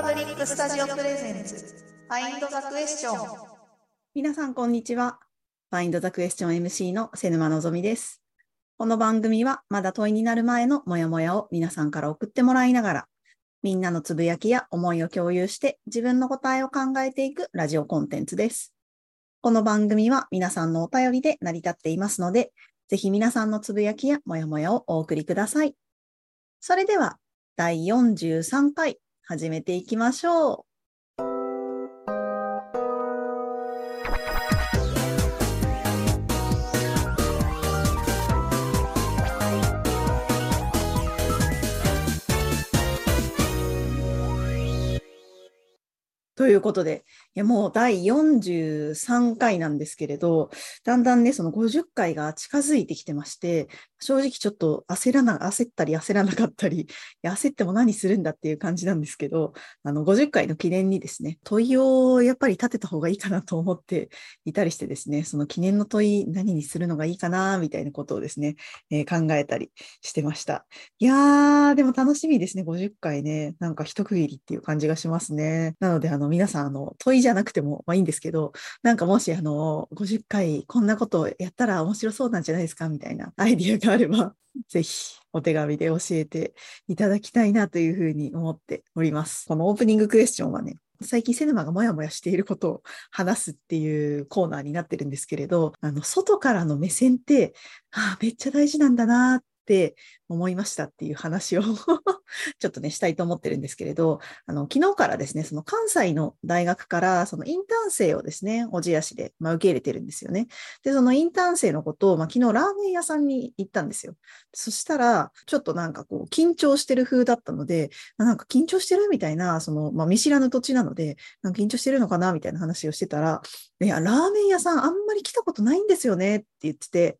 パブリックスタジオ Presents Find the Question 皆さん、こんにちは。Find the Question MC の瀬沼のぞみです。この番組は、まだ問いになる前のモヤモヤを皆さんから送ってもらいながら、みんなのつぶやきや思いを共有して、自分の答えを考えていくラジオコンテンツです。この番組は皆さんのお便りで成り立っていますので、ぜひ皆さんのつぶやきやモヤモヤをお送りください。それでは、第43回、始めていきましょう。ということで、いやもう第43回なんですけれど、だんだんね、その50回が近づいてきてまして、正直ちょっと焦らな、焦ったり焦らなかったり、いや焦っても何するんだっていう感じなんですけど、あの50回の記念にですね、問いをやっぱり立てた方がいいかなと思っていたりしてですね、その記念の問い何にするのがいいかな、みたいなことをですね、えー考えたりしてました。いやー、でも楽しみですね、50回ね。なんか一区切りっていう感じがしますね。なので、あの、皆さん、あの、問いじゃなくても、まあいいんですけど、なんかもし、あの、50回こんなことやったら面白そうなんじゃないですかみたいなアイディアがあれば、ぜひお手紙で教えていただきたいなというふうに思っております。このオープニングクエスチョンはね、最近セネマがモヤモヤしていることを話すっていうコーナーになってるんですけれど、あの、外からの目線って、ああ、めっちゃ大事なんだなっって思いましたっていう話を ちょっとね、したいと思ってるんですけれど、あの、昨日からですね、その関西の大学から、そのインターン生をですね、小千谷市で、まあ、受け入れてるんですよね。で、そのインターン生のことを、まあ、昨日ラーメン屋さんに行ったんですよ。そしたら、ちょっとなんかこう、緊張してる風だったので、なんか緊張してるみたいな、その、まあ、見知らぬ土地なので、なんか緊張してるのかなみたいな話をしてたら、いや、ラーメン屋さんあんまり来たことないんですよねって言ってて、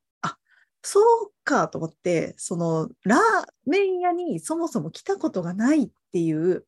そうかと思って、その、ラーメン屋にそもそも来たことがないっていう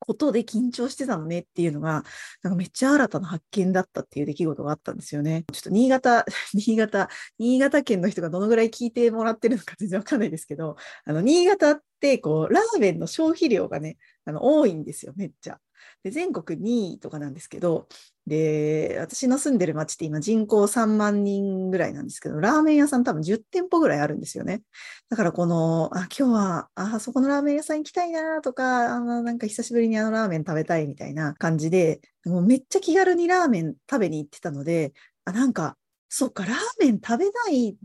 ことで緊張してたのねっていうのが、なんかめっちゃ新たな発見だったっていう出来事があったんですよね。ちょっと新潟、新潟、新潟県の人がどのぐらい聞いてもらってるのか全然わかんないですけど、あの、新潟ってこう、ラーメンの消費量がね、あの、多いんですよ、めっちゃ。で、全国2位とかなんですけど、で、私の住んでる町って今人口3万人ぐらいなんですけど、ラーメン屋さん多分10店舗ぐらいあるんですよね。だからこの、あ、今日は、あ、そこのラーメン屋さん行きたいなとか、あ、なんか久しぶりにあのラーメン食べたいみたいな感じで、もうめっちゃ気軽にラーメン食べに行ってたので、あ、なんか、そっか、ラーメン食べない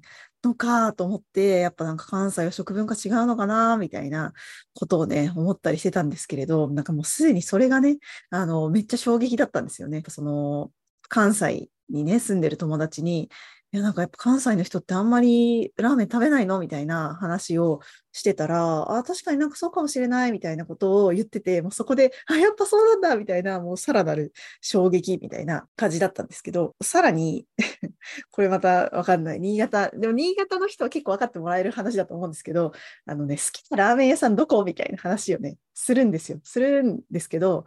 のかと思って、やっぱなんか関西は食文化違うのかな、みたいなことをね、思ったりしてたんですけれど、なんかもうすでにそれがね、あの、めっちゃ衝撃だったんですよね。その、関西にね、住んでる友達に、いや、なんかやっぱ関西の人ってあんまりラーメン食べないの？みたいな話をしてたら、あ、確かになんかそうかもしれないみたいなことを言ってて、もうそこで、あ、やっぱそうなんだみたいな、もうさらなる衝撃みたいな感じだったんですけど、さらに、これまたわかんない。新潟、でも新潟の人は結構分かってもらえる話だと思うんですけど、あのね、好きなラーメン屋さんどこ？みたいな話をね、するんですよ。するんですけど、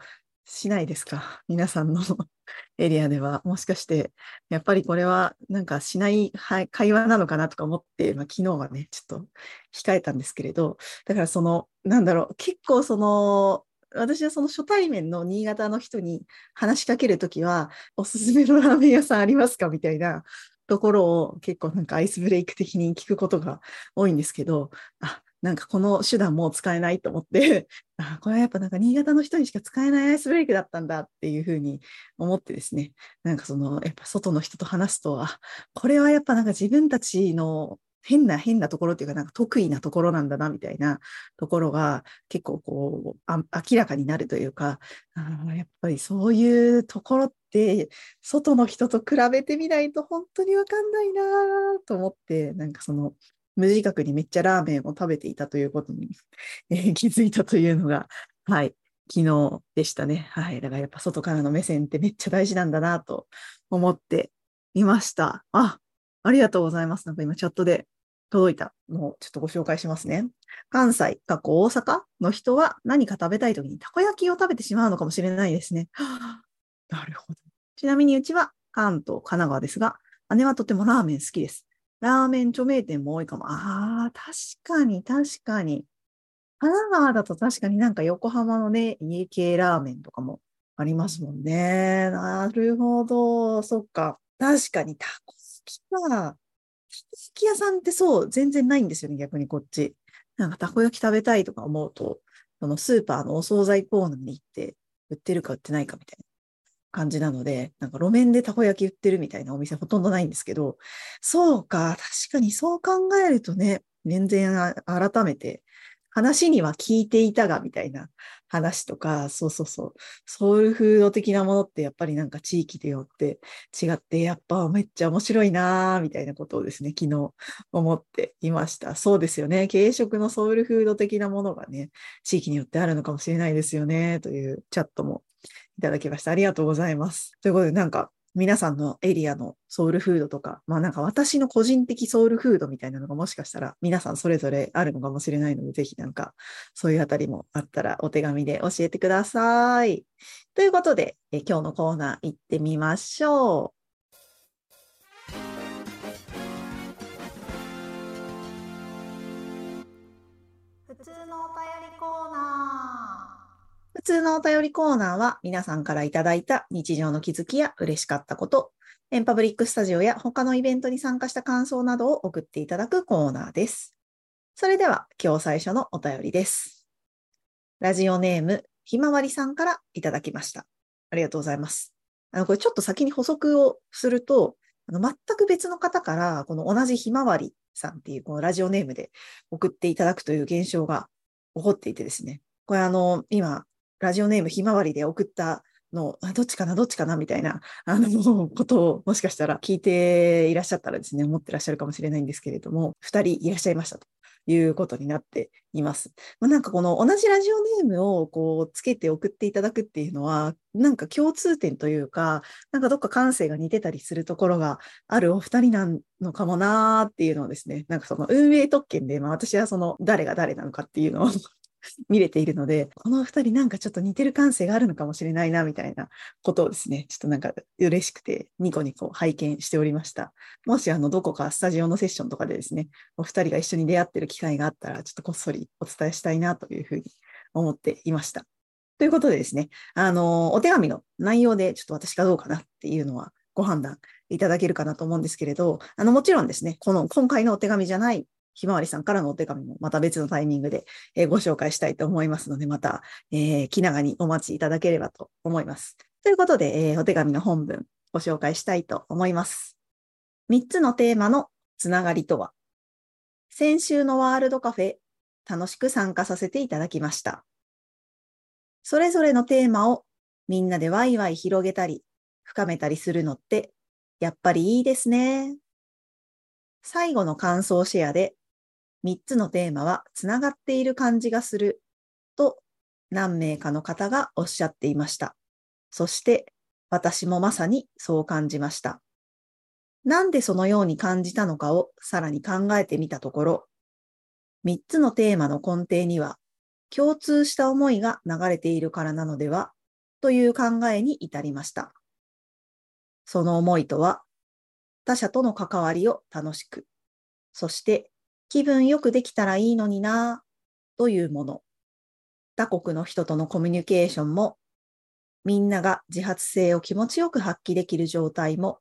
しないですか？皆さんの エリアでは。もしかして、やっぱりこれはなんかしない会話なのかなとか思って、まあ、昨日はね、ちょっと控えたんですけれど、だからその、なんだろう、結構その、私はその初対面の新潟の人に話しかけるときは、おすすめのラーメン屋さんありますか？みたいなところを結構なんかアイスブレイク的に聞くことが多いんですけど、あ、なんかこの手段も使えないと思って、あ、これはやっぱなんか新潟の人にしか使えないアイスブレイクだったんだっていうふうに思ってですね、なんかその、やっぱ外の人と話すと、あ、これはやっぱなんか自分たちの変な変なところっていうか、なんか得意なところなんだなみたいなところが結構こう、明らかになるというか、あやっぱりそういうところって、外の人と比べてみないと本当にわかんないなと思って、なんかその、無自覚にめっちゃラーメンを食べていたということに、えー気づいたというのが、はい、昨日でしたね。はい。だからやっぱ外からの目線ってめっちゃ大事なんだなと思っていました。あ、ありがとうございます。なんか今チャットで届いたのをちょっとご紹介しますね。関西、過去大阪の人は何か食べたいときにたこ焼きを食べてしまうのかもしれないですね。は あなるほど。ちなみにうちは関東、神奈川ですが、姉はとてもラーメン好きです。ラーメン著名店も多いかも。ああ、確かに、確かに。神奈川だと確かになんか横浜のね、家系ラーメンとかもありますもんね。なるほど。そっか。確かにタコ好きか。たこ焼き屋さんってそう、全然ないんですよね、逆にこっち。なんかたこ焼き食べたいとか思うと、そのスーパーのお惣菜コーナーに行って、売ってるか売ってないかみたいな感じなので、なんか路面でたこ焼き売ってるみたいなお店ほとんどないんですけど、そうか、確かにそう考えるとね、全然改めて話には聞いていたが、みたいな話とか、そうそうそう、ソウルフード的なものってやっぱりなんか地域でよって違って、やっぱめっちゃ面白いなみたいなことをですね、昨日思っていました。そうですよね。軽食のソウルフード的なものがね、地域によってあるのかもしれないですよね、というチャットもいただきました。ありがとうございます。ということで、なんか皆さんのエリアのソウルフードとか、まあなんか私の個人的ソウルフードみたいなのがもしかしたら皆さんそれぞれあるのかもしれないので、ぜひなんかそういうあたりもあったらお手紙で教えてください。ということで、え今日のコーナー行ってみましょう。普通のお便りコーナーは皆さんからいただいた日常の気づきや嬉しかったこと、エンパブリックスタジオや他のイベントに参加した感想などを送っていただくコーナーです。それでは今日最初のお便りです。ラジオネームひまわりさんからいただきました。ありがとうございます。あの、これちょっと先に補足をすると、あの全く別の方から、この同じひまわりさんっていうこのラジオネームで送っていただくという現象が起こっていてですね。これあの、今、ラジオネームひまわりで送ったの、どっちかな、どっちかな、みたいな、あの、ことを、もしかしたら聞いていらっしゃったらですね、思ってらっしゃるかもしれないんですけれども、二人いらっしゃいましたということになっています。まあ、なんかこの同じラジオネームをこうつけて送っていただくっていうのは、なんか共通点というか、なんかどっか感性が似てたりするところがあるお二人なのかもなーっていうのをですね、なんかその運営特権で、まあ私はその誰が誰なのかっていうのを 見れているので、この二人なんかちょっと似てる感性があるのかもしれないな、みたいなことをですね、ちょっとなんか嬉しくてニコニコ拝見しておりました。もしあの、どこかスタジオのセッションとかでですね、お二人が一緒に出会ってる機会があったら、ちょっとこっそりお伝えしたいなというふうに思っていました。ということでですね、あの、お手紙の内容でちょっと私がどうかなっていうのはご判断いただけるかなと思うんですけれど、あの、もちろんですね、この今回のお手紙じゃないひまわりさんからのお手紙もまた別のタイミングで、えご紹介したいと思いますので、また、えー、気長にお待ちいただければと思います。ということで、えー、お手紙の本文ご紹介したいと思います。3つのテーマのつながりとは、先週のワールドカフェ、楽しく参加させていただきました。それぞれのテーマをみんなでワイワイ広げたり、深めたりするのって、やっぱりいいですね。最後の感想シェアで3つのテーマはつながっている感じがすると何名かの方がおっしゃっていました。そして私もまさにそう感じました。なんでそのように感じたのかをさらに考えてみたところ、3つのテーマの根底には共通した思いが流れているからなのではという考えに至りました。その思いとは、他者との関わりを楽しく、そして気分よくできたらいいのになというもの。他国の人とのコミュニケーションも、みんなが自発性を気持ちよく発揮できる状態も、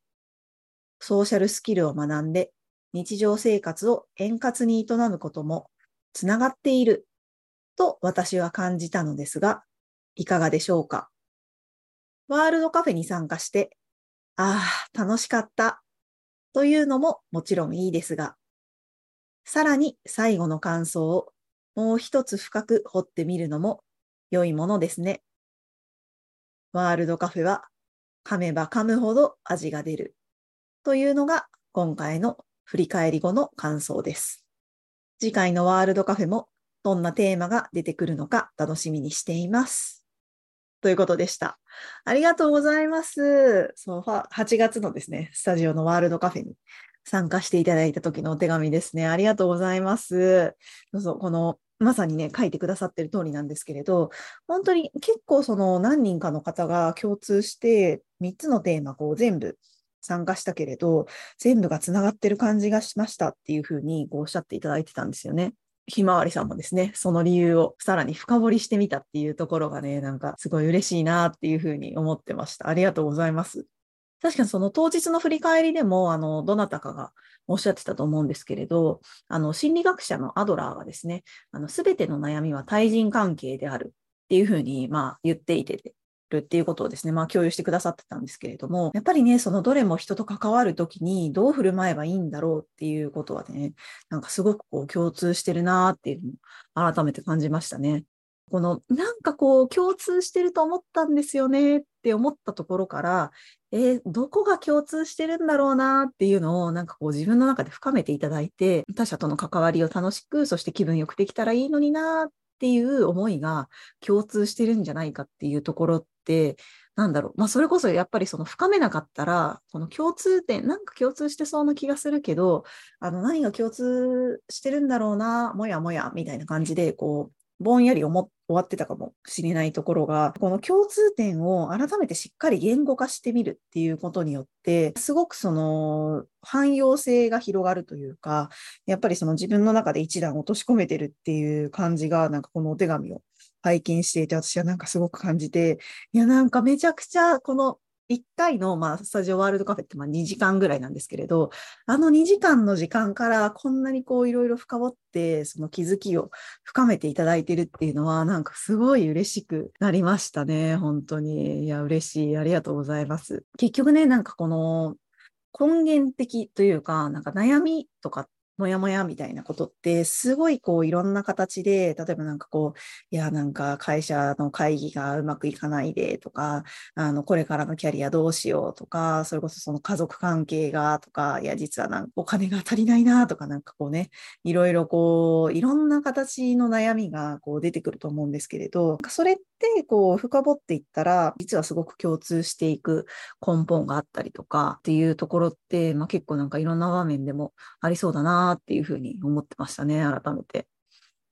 ソーシャルスキルを学んで日常生活を円滑に営むこともつながっていると私は感じたのですが、いかがでしょうか？ワールドカフェに参加して、ああ、楽しかったというのももちろんいいですが、さらに最後の感想をもう一つ深く掘ってみるのも良いものですね。ワールドカフェは噛めば噛むほど味が出るというのが今回の振り返り後の感想です。次回のワールドカフェもどんなテーマが出てくるのか楽しみにしています。ということでした。ありがとうございます。そう、8月のですね、スタジオのワールドカフェに参加していただいた時のお手紙ですね。ありがとうございます。どうぞ、この、まさにね、書いてくださってる通りなんですけれど、本当に結構その何人かの方が共通して3つのテーマこう全部参加したけれど、全部がつながってる感じがしましたっていうふうにこうおっしゃっていただいてたんですよね。ひまわりさんもですね、その理由をさらに深掘りしてみたっていうところがね、なんかすごい嬉しいなっていうふうに思ってました。ありがとうございます。確かにその当日の振り返りでも、あの、どなたかがおっしゃってたと思うんですけれど、あの、心理学者のアドラーがですね、あの、すべての悩みは対人関係であるっていうふうに、まあ、言っていて、るっていうことをですね、まあ共有してくださってたんですけれども、やっぱりね、そのどれも人と関わるときにどう振る舞えばいいんだろうっていうことはね、なんかすごくこう共通してるなっていうのを改めて感じましたね。このなんかこう共通してると思ったんですよねって思ったところから、えー、どこが共通してるんだろうなっていうのをなんかこう自分の中で深めていただいて、他者との関わりを楽しく、そして気分よくできたらいいのになっていう思いが共通してるんじゃないかっていうところっ、なんだろう。まあ、それこそやっぱりその深めなかったら、この共通点、なんか共通してそうな気がするけど、あの、何が共通してるんだろうな、もやもや、みたいな感じで、こう、ぼんやり思終わってたかもしれないところが、この共通点を改めてしっかり言語化してみるっていうことによって、すごくその汎用性が広がるというか、やっぱりその自分の中で一段落とし込めてるっていう感じが、なんかこのお手紙を拝見していて、私はなんかすごく感じて、いや、なんかめちゃくちゃこの1回の、まあ、スタジオワールドカフェってまあ2時間ぐらいなんですけれど、あの2時間の時間からこんなにこういろいろ深掘って、その気づきを深めていただいてるっていうのは、なんかすごい嬉しくなりましたね。本当に。いや、嬉しい。ありがとうございます。結局ね、なんかこの根源的というか、なんか悩みとかもやもやみたいなことって、すごいこういろんな形で、例えばなんかこう、いや、なんか会社の会議がうまくいかないでとか、あの、これからのキャリアどうしようとか、それこそその家族関係がとか、いや、実はなんかお金が足りないなとか、なんかこうね、いろいろこう、いろんな形の悩みがこう出てくると思うんですけれど、それってこう深掘っていったら、実はすごく共通していく根本があったりとかっていうところって、まあ結構なんかいろんな場面でもありそうだなっていうふうに思ってましたね、改めて。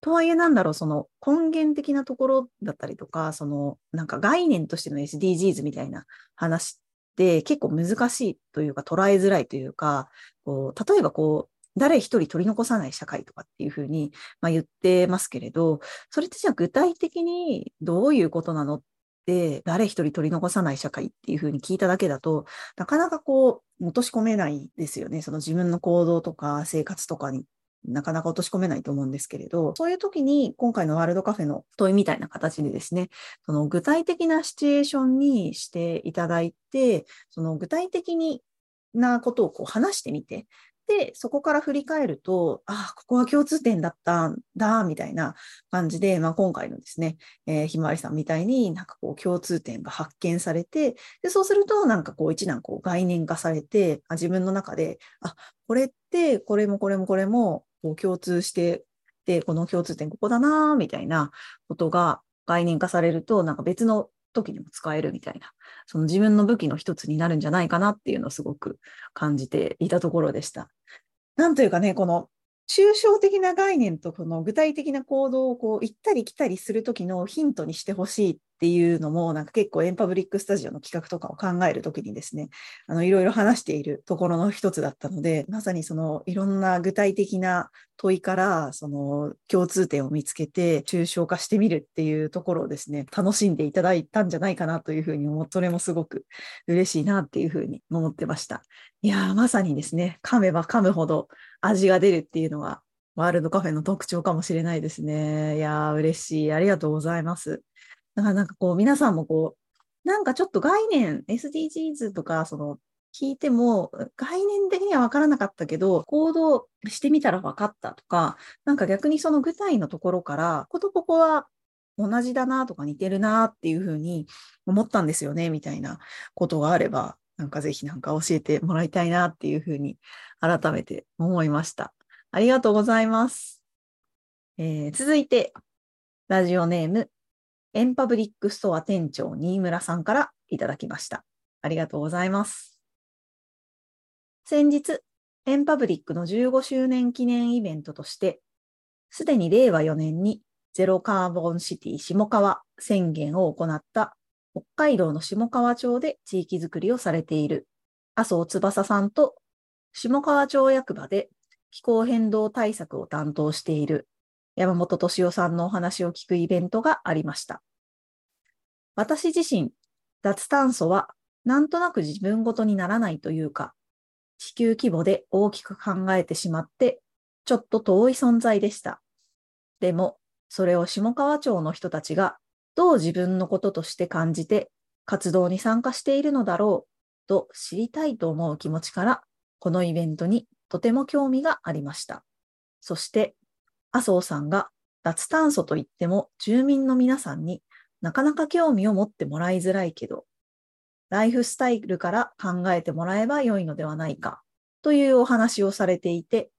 とはいえなんだろう、その根源的なところだったりとか、そのなんか概念としての SDGs みたいな話って結構難しいというか捉えづらいというか、こう例えばこう、誰一人取り残さない社会とかっていうふうに、まあ、言ってますけれど、それってじゃあ具体的にどういうことなのっ、誰一人取り残さない社会っていうふうに聞いただけだと、なかなかこう、落とし込めないですよね。その自分の行動とか生活とかになかなか落とし込めないと思うんですけれど、そういう時に今回のワールドカフェの問いみたいな形でですね、その具体的なシチュエーションにしていただいて、その具体的になことをこう話してみて、で、そこから振り返ると、ああ、ここは共通点だったんだ、みたいな感じで、まあ、今回のですね、えー、ひまわりさんみたいになんかこう共通点が発見されて、で、そうするとなんかこう一段こう概念化されて、あ自分の中で、あ、これってこれもこれもこれもこう共通して、で、この共通点ここだな、みたいなことが概念化されると、なんか別の時にも使えるみたいな、その自分の武器の一つになるんじゃないかなっていうのをすごく感じていたところでした。なんというかね、この抽象的な概念とこの具体的な行動をこう行ったり来たりするときのヒントにしてほしいっていうのも、なんか結構エンパブリックスタジオの企画とかを考えるときにですね、あのいろいろ話しているところの一つだったので、まさにそのいろんな具体的な問いからその共通点を見つけて抽象化してみるっていうところをですね、楽しんでいただいたんじゃないかなというふうに思って、それもすごく嬉しいなっていうふうに思ってました。いや、まさにですね、噛めば噛むほど味が出るっていうのはワールドカフェの特徴かもしれないですね。いやー、嬉しい。ありがとうございます。だからなんかこう、皆さんもこう、なんかちょっと概念、SDGs とか、その、聞いても、概念的には分からなかったけど、行動してみたら分かったとか、なんか逆にその具体のところから、こことここは同じだなとか似てるなっていうふうに思ったんですよね、みたいなことがあれば、なんかぜひなんか教えてもらいたいなっていうふうに改めて思いました。ありがとうございます。えー、続いて、ラジオネーム、エンパブリックストア店長新村さんからいただきました。ありがとうございます。先日、エンパブリックの15周年記念イベントとして、すでに令和4年にゼロカーボンシティ下川宣言を行った北海道の下川町で地域づくりをされている麻生翼さんと下川町役場で気候変動対策を担当している山本敏夫さんのお話を聞くイベントがありました。私自身、脱炭素はなんとなく自分ごとにならないというか、地球規模で大きく考えてしまって、ちょっと遠い存在でした。でも、それを下川町の人たちがどう自分のこととして感じて活動に参加しているのだろうと知りたいと思う気持ちから、このイベントにとても興味がありました。そして、麻生さんが脱炭素といっても住民の皆さんになかなか興味を持ってもらいづらいけど、ライフスタイルから考えてもらえば良いのではないかというお話をされていて、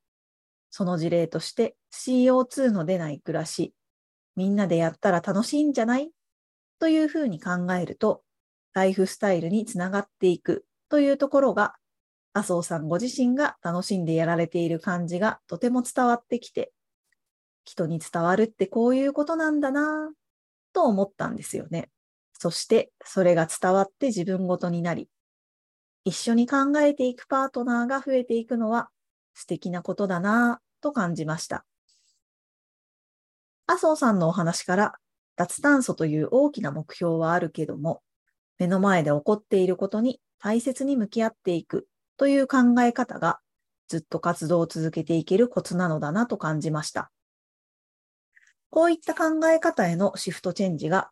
その事例として CO2 の出ない暮らし、みんなでやったら楽しいんじゃない？というふうに考えると、ライフスタイルにつながっていくというところが、麻生さんご自身が楽しんでやられている感じがとても伝わってきて、人に伝わるってこういうことなんだなぁと思ったんですよね。そしてそれが伝わって自分ごとになり、一緒に考えていくパートナーが増えていくのは素敵なことだなぁと感じました。麻生さんのお話から脱炭素という大きな目標はあるけども、目の前で起こっていることに大切に向き合っていくという考え方がずっと活動を続けていけるコツなのだなと感じました。こういった考え方へのシフトチェンジが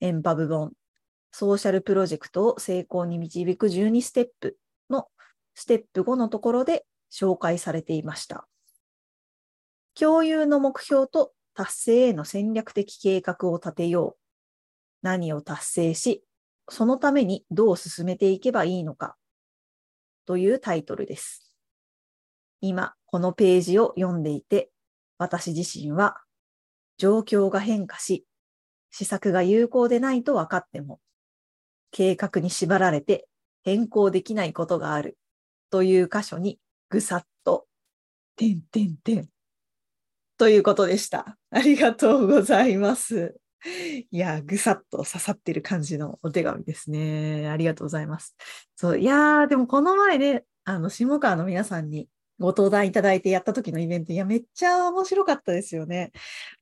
エンパブ本、ソーシャルプロジェクトを成功に導く12ステップのステップ5のところで紹介されていました。共有の目標と達成への戦略的計画を立てよう。何を達成し、そのためにどう進めていけばいいのか。というタイトルです。今、このページを読んでいて、私自身は、状況が変化し、施策が有効でないと分かっても、計画に縛られて変更できないことがあるという箇所にぐさっと、てんてんてん。ということでした。ありがとうございます。いや、ぐさっと刺さってる感じのお手紙ですね。ありがとうございます。そう、いやー、でもこの前ね、あの、下川の皆さんにご登壇いただいてやった時のイベント、いや、めっちゃ面白かったですよね。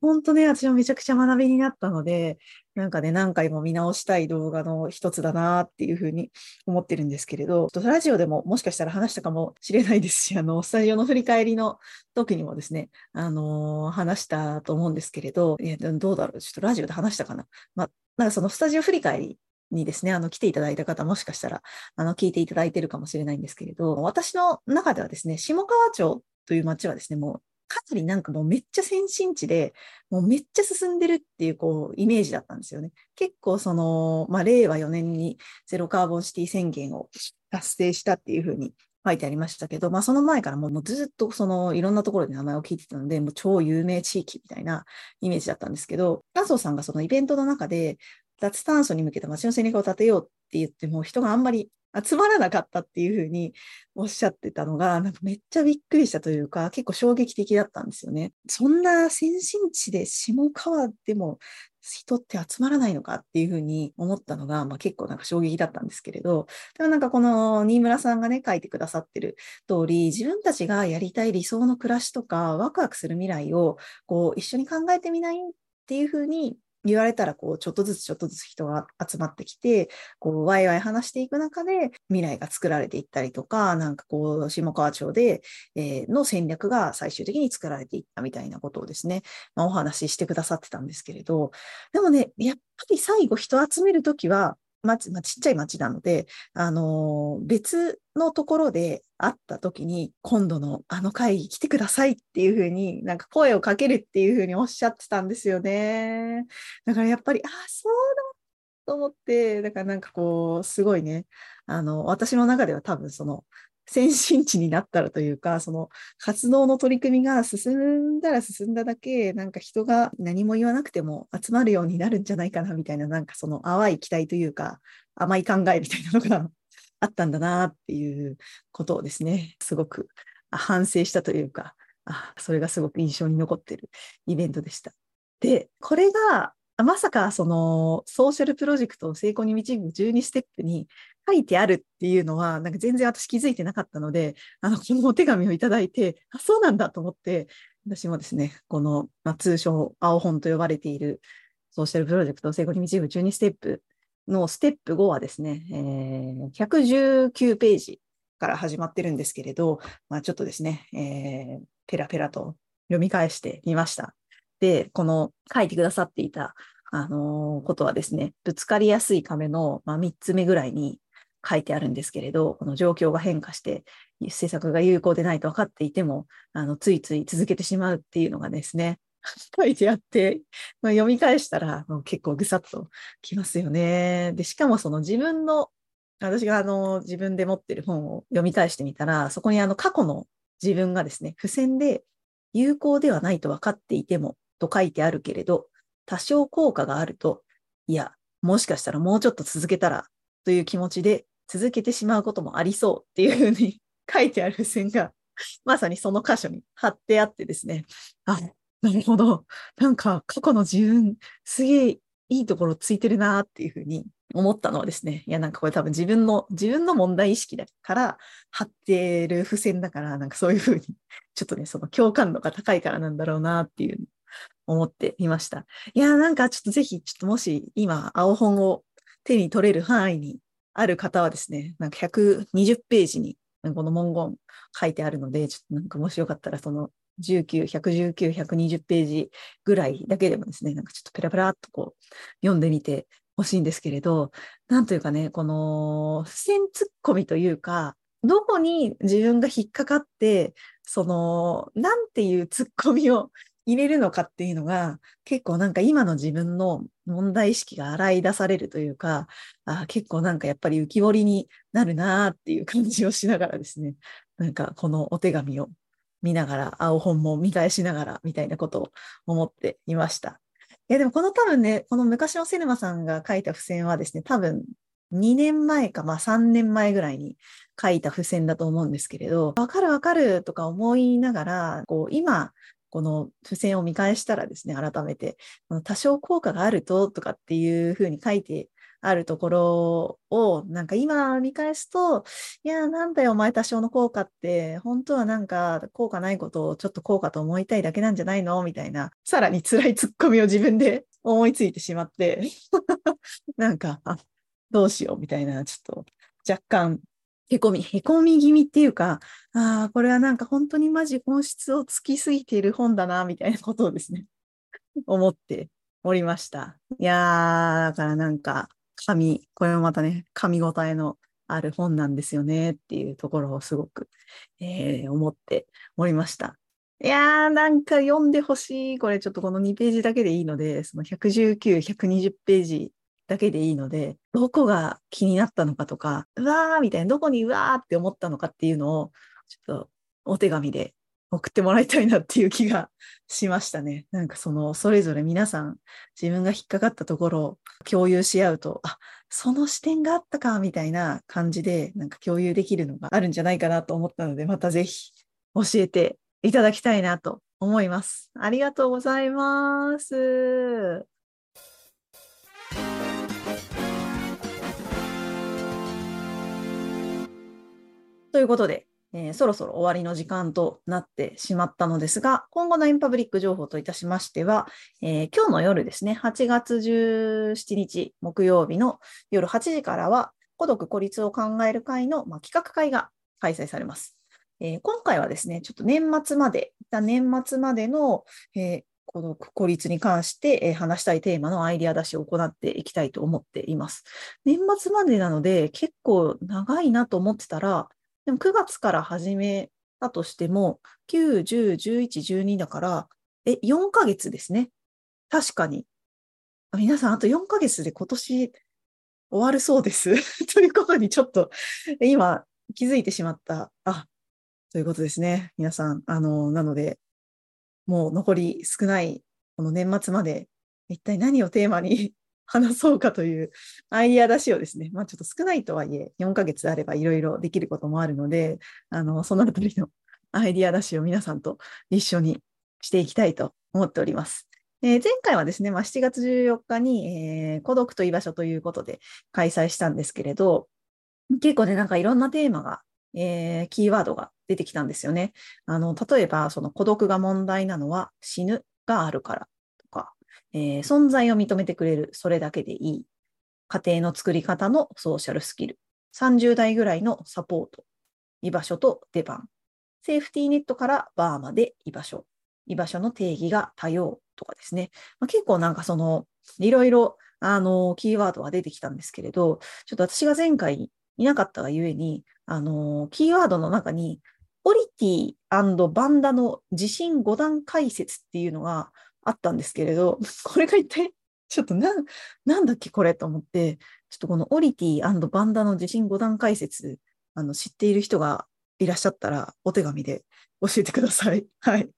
本当ね、私もめちゃくちゃ学びになったので、なんかね、何回も見直したい動画の一つだなっていうふうに思ってるんですけれど、ラジオでももしかしたら話したかもしれないですし、あの、スタジオの振り返りの時にもですね、あのー話したと思うんですけれど、いやどうだろう、ちょっとラジオで話したかな？まあ、なんかそのスタジオ振り返りにですね、あの、来ていただいた方、もしかしたら、あの、聞いていただいてるかもしれないんですけれど、私の中ではですね、下川町という町はですね、もう、かなりなんかもうめっちゃ先進地で、もうめっちゃ進んでるっていう、こう、イメージだったんですよね。結構その、まあ、令和4年にゼロカーボンシティ宣言を達成したっていうふうに書いてありましたけど、まあ、その前からもうもうずっとそのいろんなところで名前を聞いてたので、もう超有名地域みたいなイメージだったんですけど、麻生さんがそのイベントの中で、脱炭素に向けた街の戦略を立てようって言っても、人があんまり集まらなかったっていうふうにおっしゃってたのが、なんかめっちゃびっくりしたというか、結構衝撃的だったんですよね。そんな先進地で下川でも人って集まらないのかっていうふうに思ったのが、まあ、結構なんか衝撃だったんですけれど、でもなんかこの新村さんがね、書いてくださってる通り、自分たちがやりたい理想の暮らしとか、ワクワクする未来をこう一緒に考えてみないっていうふうに言われたら、こう、ちょっとずつちょっとずつ人が集まってきて、こう、ワイワイ話していく中で、未来が作られていったりとか、なんかこう、下川町で、えーの戦略が最終的に作られていったみたいなことをですね、まあ、お話ししてくださってたんですけれど、でもね、やっぱり最後人集めるときは、町、まあ、ちっちゃい町なので、あの別のところで会った時に、今度のあの会議来てくださいっていうふうに、なんか声をかけるっていうふうにおっしゃってたんですよね。だからやっぱり、あ、そうだと思って、だからなんかこう、すごいね、あの、私の中では多分その、先進地になったらというか、その活動の取り組みが進んだら進んだだけ、なんか人が何も言わなくても集まるようになるんじゃないかなみたいな、なんかその淡い期待というか、甘い考えみたいなのが あったんだなっていうことをですね、すごく反省したというか、あそれがすごく印象に残ってるイベントでした。で、これが、まさかそのソーシャルプロジェクトを成功に導く12ステップに書いてあるっていうのは、なんか全然私気づいてなかったので、あの、このお手紙をいただいて、あ、そうなんだと思って、私もですね、この、まあ、通称、青本と呼ばれているソーシャルプロジェクト成功に導く12ステップのステップ5はですね、えー、119ページから始まってるんですけれど、まあ、ちょっとですね、えー、ペラペラと読み返してみました。で、この書いてくださっていた、あのー、ことはですね、ぶつかりやすい壁の、まあ、3つ目ぐらいに書いてあるんですけれど、この状況が変化して、施策が有効でないと分かっていても、あのついつい続けてしまうっていうのがですね、書いてあって、まあ、読み返したらもう結構ぐさっときますよね。で、しかもその自分の、私があの自分で持ってる本を読み返してみたら、そこにあの過去の自分がですね、付箋で有効ではないと分かっていてもと書いてあるけれど、多少効果があると、いや、もしかしたらもうちょっと続けたらという気持ちで続けてしまうこともありそうっていうふうに 書いてある付箋が、まさにその箇所に貼ってあってですね、あ、なるほど。なんか過去の自分、すげえいいところついてるなっていうふうに思ったのはですね、いやなんかこれ多分自分の、自分の問題意識だから貼ってる付箋だから、なんかそういうふうに、ちょっとね、その共感度が高いからなんだろうなっていう思っていました。いや、なんかちょっとぜひ、ちょっともし今、青本を手に取れる範囲にある方はですね、なんか120ページにこの文言書いてあるので、ちょっとなんかもしよかったらその19、119、120ページぐらいだけでもですね、なんかちょっとペラペラっとこう読んでみてほしいんですけれど、なんというかね、この付箋ツッコミというか、どこに自分が引っかかって、その、なんていうツッコミを入れるのかっていうのが、結構なんか今の自分の問題意識が洗い出されるというか、あ結構なんかやっぱり浮き彫りになるなっていう感じをしながらですね、なんかこのお手紙を見ながら、青本も見返しながら、みたいなことを思っていました。いや、でもこの多分ね、この昔のセルマさんが書いた付箋はですね、多分2年前か、まあ3年前ぐらいに書いた付箋だと思うんですけれど、わかるわかるとか思いながら、こう今、この付箋を見返したらですね、改めて、多少効果があるととかっていうふうに書いてあるところを、なんか今見返すと、いや、なんだよ、お前多少の効果って、本当はなんか効果ないことをちょっと効果と思いたいだけなんじゃないのみたいな、さらに辛いツッコミを自分で思いついてしまって、なんか、どうしようみたいな、ちょっと若干、へこみ、へこみ気味っていうか、ああ、これはなんか本当にマジ本質を突きすぎている本だな、みたいなことをですね、思っておりました。いやー、だからなんか、紙、これもまたね、噛み応えのある本なんですよねっていうところをすごく、えー、思っておりました。いやー、なんか読んでほしい。これちょっとこの2ページだけでいいので、その119、120ページだけでいいので、どこが気になったのかとか、うわーみたいな、どこにうわーって思ったのかっていうのを、ちょっとお手紙で送ってもらいたいなっていう気がしましたね。なんかその、それぞれ皆さん、自分が引っかかったところを共有し合うと、あ、その視点があったか、みたいな感じで、なんか共有できるのがあるんじゃないかなと思ったので、またぜひ教えていただきたいなと思います。ありがとうございます。ということで、えー、そろそろ終わりの時間となってしまったのですが、今後のインパブリック情報といたしましては、えー、今日の夜ですね、8月17日木曜日の夜8時からは、孤独孤立を考える会の、まあ、企画会が開催されます。えー、今回はですね、ちょっと年末まで、一旦年末までの、え孤独孤立に関して、え話したいテーマのアイデア出しを行っていきたいと思っています。年末までなので結構長いなと思ってたら、でも9月から始めたとしても、9、10、11、12だから、え、4ヶ月ですね。確かに。皆さん、あと4ヶ月で今年終わるそうです。ということにちょっと今気づいてしまった。あ、ということですね。皆さん、あの、なので、もう残り少ないこの年末まで一体何をテーマに話そうかというアイデア出しをですね、まあちょっと少ないとはいえ、4ヶ月あればいろいろできることもあるので、あの、そのあたりのアイデア出しを皆さんと一緒にしていきたいと思っております。えー、前回はですね、まあ、7月14日に、えー、孤独と居場所ということで開催したんですけれど、結構ね、なんかいろんなテーマがえー、キーワードが出てきたんですよね。あの、例えば、その孤独が問題なのは死ぬがあるから、えー、存在を認めてくれる、それだけでいい。家庭の作り方のソーシャルスキル。30代ぐらいのサポート。居場所と出番。セーフティーネットからバーまで居場所。居場所の定義が多様とかですね。まあ、結構なんかその、いろいろ、あの、キーワードが出てきたんですけれど、ちょっと私が前回いなかったがゆえに、あの、キーワードの中に、オリティバンダの地震5段解説っていうのがあったんですけれど、これが一体、ちょっとな、なんだっけこれと思って、ちょっとこのオリティバンダの地震5段解説、あの、知っている人がいらっしゃったら、お手紙で教えてください。はい。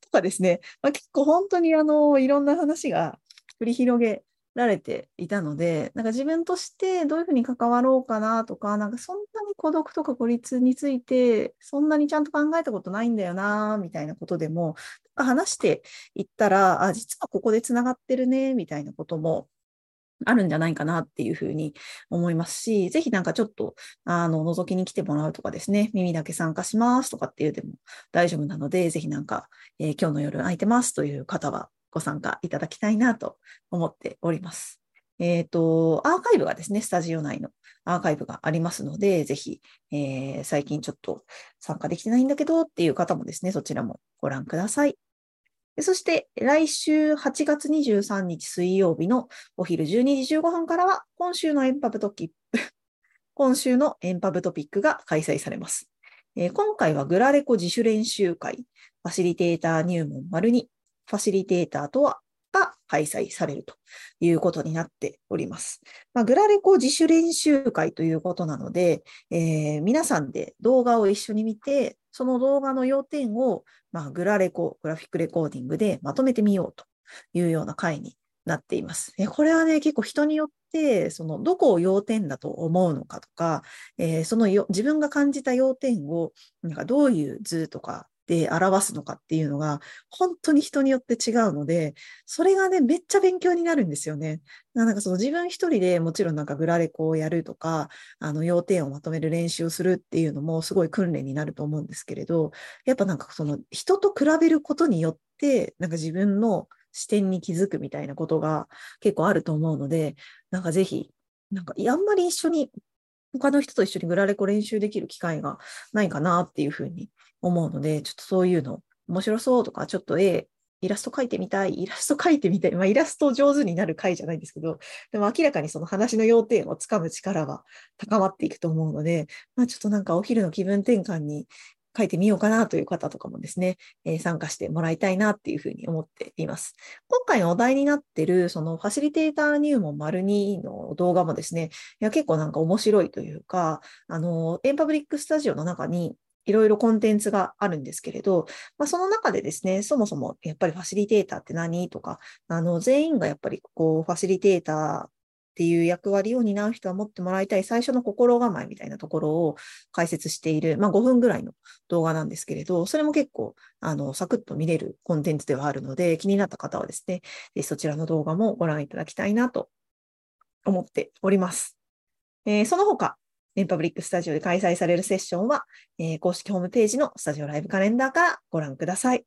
とかですね、まあ、結構本当にあの、いろんな話が繰り広げられていたので、なんか自分としてどういうふうに関わろうかなとか、なんかそんなに孤独とか孤立について、そんなにちゃんと考えたことないんだよな、みたいなことでも、話していったら、あ、実はここでつながってるね、みたいなこともあるんじゃないかなっていうふうに思いますし、ぜひなんかちょっと、あの、覗きに来てもらうとかですね、耳だけ参加しますとかっていうでも大丈夫なので、ぜひなんか、えー、今日の夜空いてますという方はご参加いただきたいなと思っております。えっ、ー、と、アーカイブがですね、スタジオ内のアーカイブがありますので、ぜひ、えー、最近ちょっと参加できてないんだけどっていう方もですね、そちらもご覧ください。そして、来週8月23日水曜日のお昼12時15分からは、今週のエンパブトキップ、今週のエンパブトピックが開催されます。えー、今回はグラレコ自主練習会、ファシリテーター入門丸2、ファシリテーターとはが開催されるということになっております。まあ、グラレコ自主練習会ということなので、えー、皆さんで動画を一緒に見て、その動画の要点を、まあ、グラレコ、グラフィックレコーディングでまとめてみようというような回になっています。えこれはね、結構人によって、そのどこを要点だと思うのかとか、えー、そのよ自分が感じた要点をなんかどういう図とかで表すのかっていうのが、本当に人によって違うので、それがね、めっちゃ勉強になるんですよね。なんかその自分一人でもちろんなんかグラレコをやるとか、あの要点をまとめる練習をするっていうのもすごい訓練になると思うんですけれど、やっぱなんかその人と比べることによって、なんか自分の視点に気づくみたいなことが結構あると思うので、なんかぜひ、なんかあんまり一緒に他の人と一緒にグラレコ練習できる機会がないかなっていうふうに思うので、ちょっとそういうの面白そうとか、ちょっと絵、イラスト描いてみたい、イラスト描いてみたい、まあ、イラスト上手になる回じゃないんですけど、でも明らかにその話の要点をつかむ力は高まっていくと思うので、まあ、ちょっとなんかお昼の気分転換に書いてみようかなという方とかもですね、えー、参加してもらいたいなっていうふうに思っています。今回のお題になっている、そのファシリテーター入門丸2の動画もですね、いや結構なんか面白いというか、あの、エンパブリックスタジオの中に、いろいろコンテンツがあるんですけれど、まあ、その中でですね、そもそもやっぱりファシリテーターって何とか、あの、全員がやっぱりこう、ファシリテーターっていう役割を担う人は持ってもらいたい最初の心構えみたいなところを解説している、まあ、5分ぐらいの動画なんですけれど、それも結構、あの、サクッと見れるコンテンツではあるので、気になった方はですね、そちらの動画もご覧いただきたいなと思っております。えー、その他、ネンパブリックスタジオで開催されるセッションは、えー、公式ホームページのスタジオライブカレンダーからご覧ください。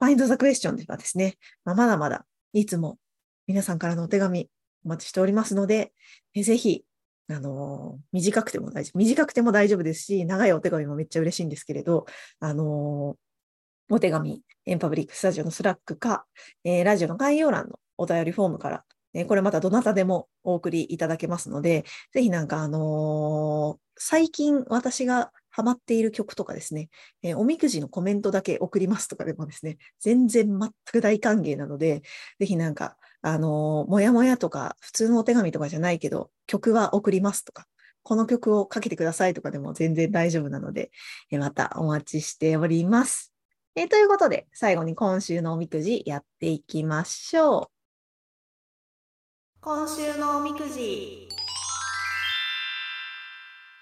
Find the Question ではですね、まあ、まだまだいつも皆さんからのお手紙お待ちしておりますので、えぜひ、あのー、短くても大丈夫。短くても大丈夫ですし、長いお手紙もめっちゃ嬉しいんですけれど、あのー、お手紙、エンパブリックスタジオの Slack か、えー、ラジオの概要欄のお便りフォームから、えこれまたどなたでもお送りいただけますので、ぜひなんかあの最近私がハマっている曲とかですね、えー、おみくじのコメントだけ送りますとかでもですね、全然全く大歓迎なので、ぜひなんか、あのー、もやもやとか、普通のお手紙とかじゃないけど、曲は送りますとか、この曲をかけてくださいとかでも全然大丈夫なので、え、またお待ちしております。え、ということで、最後に今週のおみくじやっていきましょう。今週のおみくじ。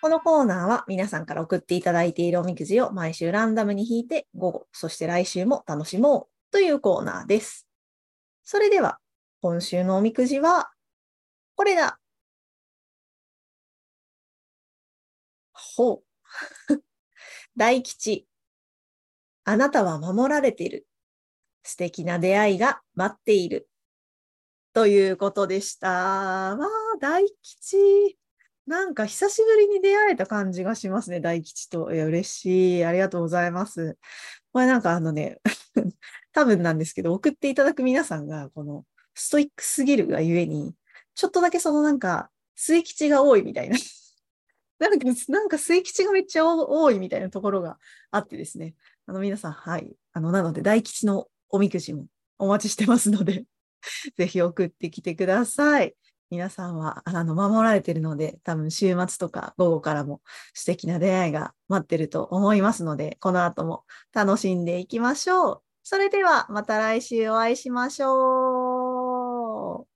このコーナーは皆さんから送っていただいているおみくじを毎週ランダムに引いて午後、そして来週も楽しもうというコーナーです。それでは、今週のおみくじは、これだ。ほう。大吉。あなたは守られている。素敵な出会いが待っている。ということでした。わあ、大吉。なんか久しぶりに出会えた感じがしますね、大吉と。いや、嬉しい。ありがとうございます。これなんかあのね、多分なんですけど、送っていただく皆さんが、このストイックすぎるがゆえに、ちょっとだけそのなんか、末吉が多いみたいな。なんか、なんか末吉がめっちゃ多いみたいなところがあってですね。あの皆さん、はい。あの、なので大吉のおみくじもお待ちしてますので ぜひ送ってきてください。皆さんは、あの、守られてるので、多分週末とか午後からも素敵な出会いが待ってると思いますので、この後も楽しんでいきましょう。それでは、また来週お会いしましょう。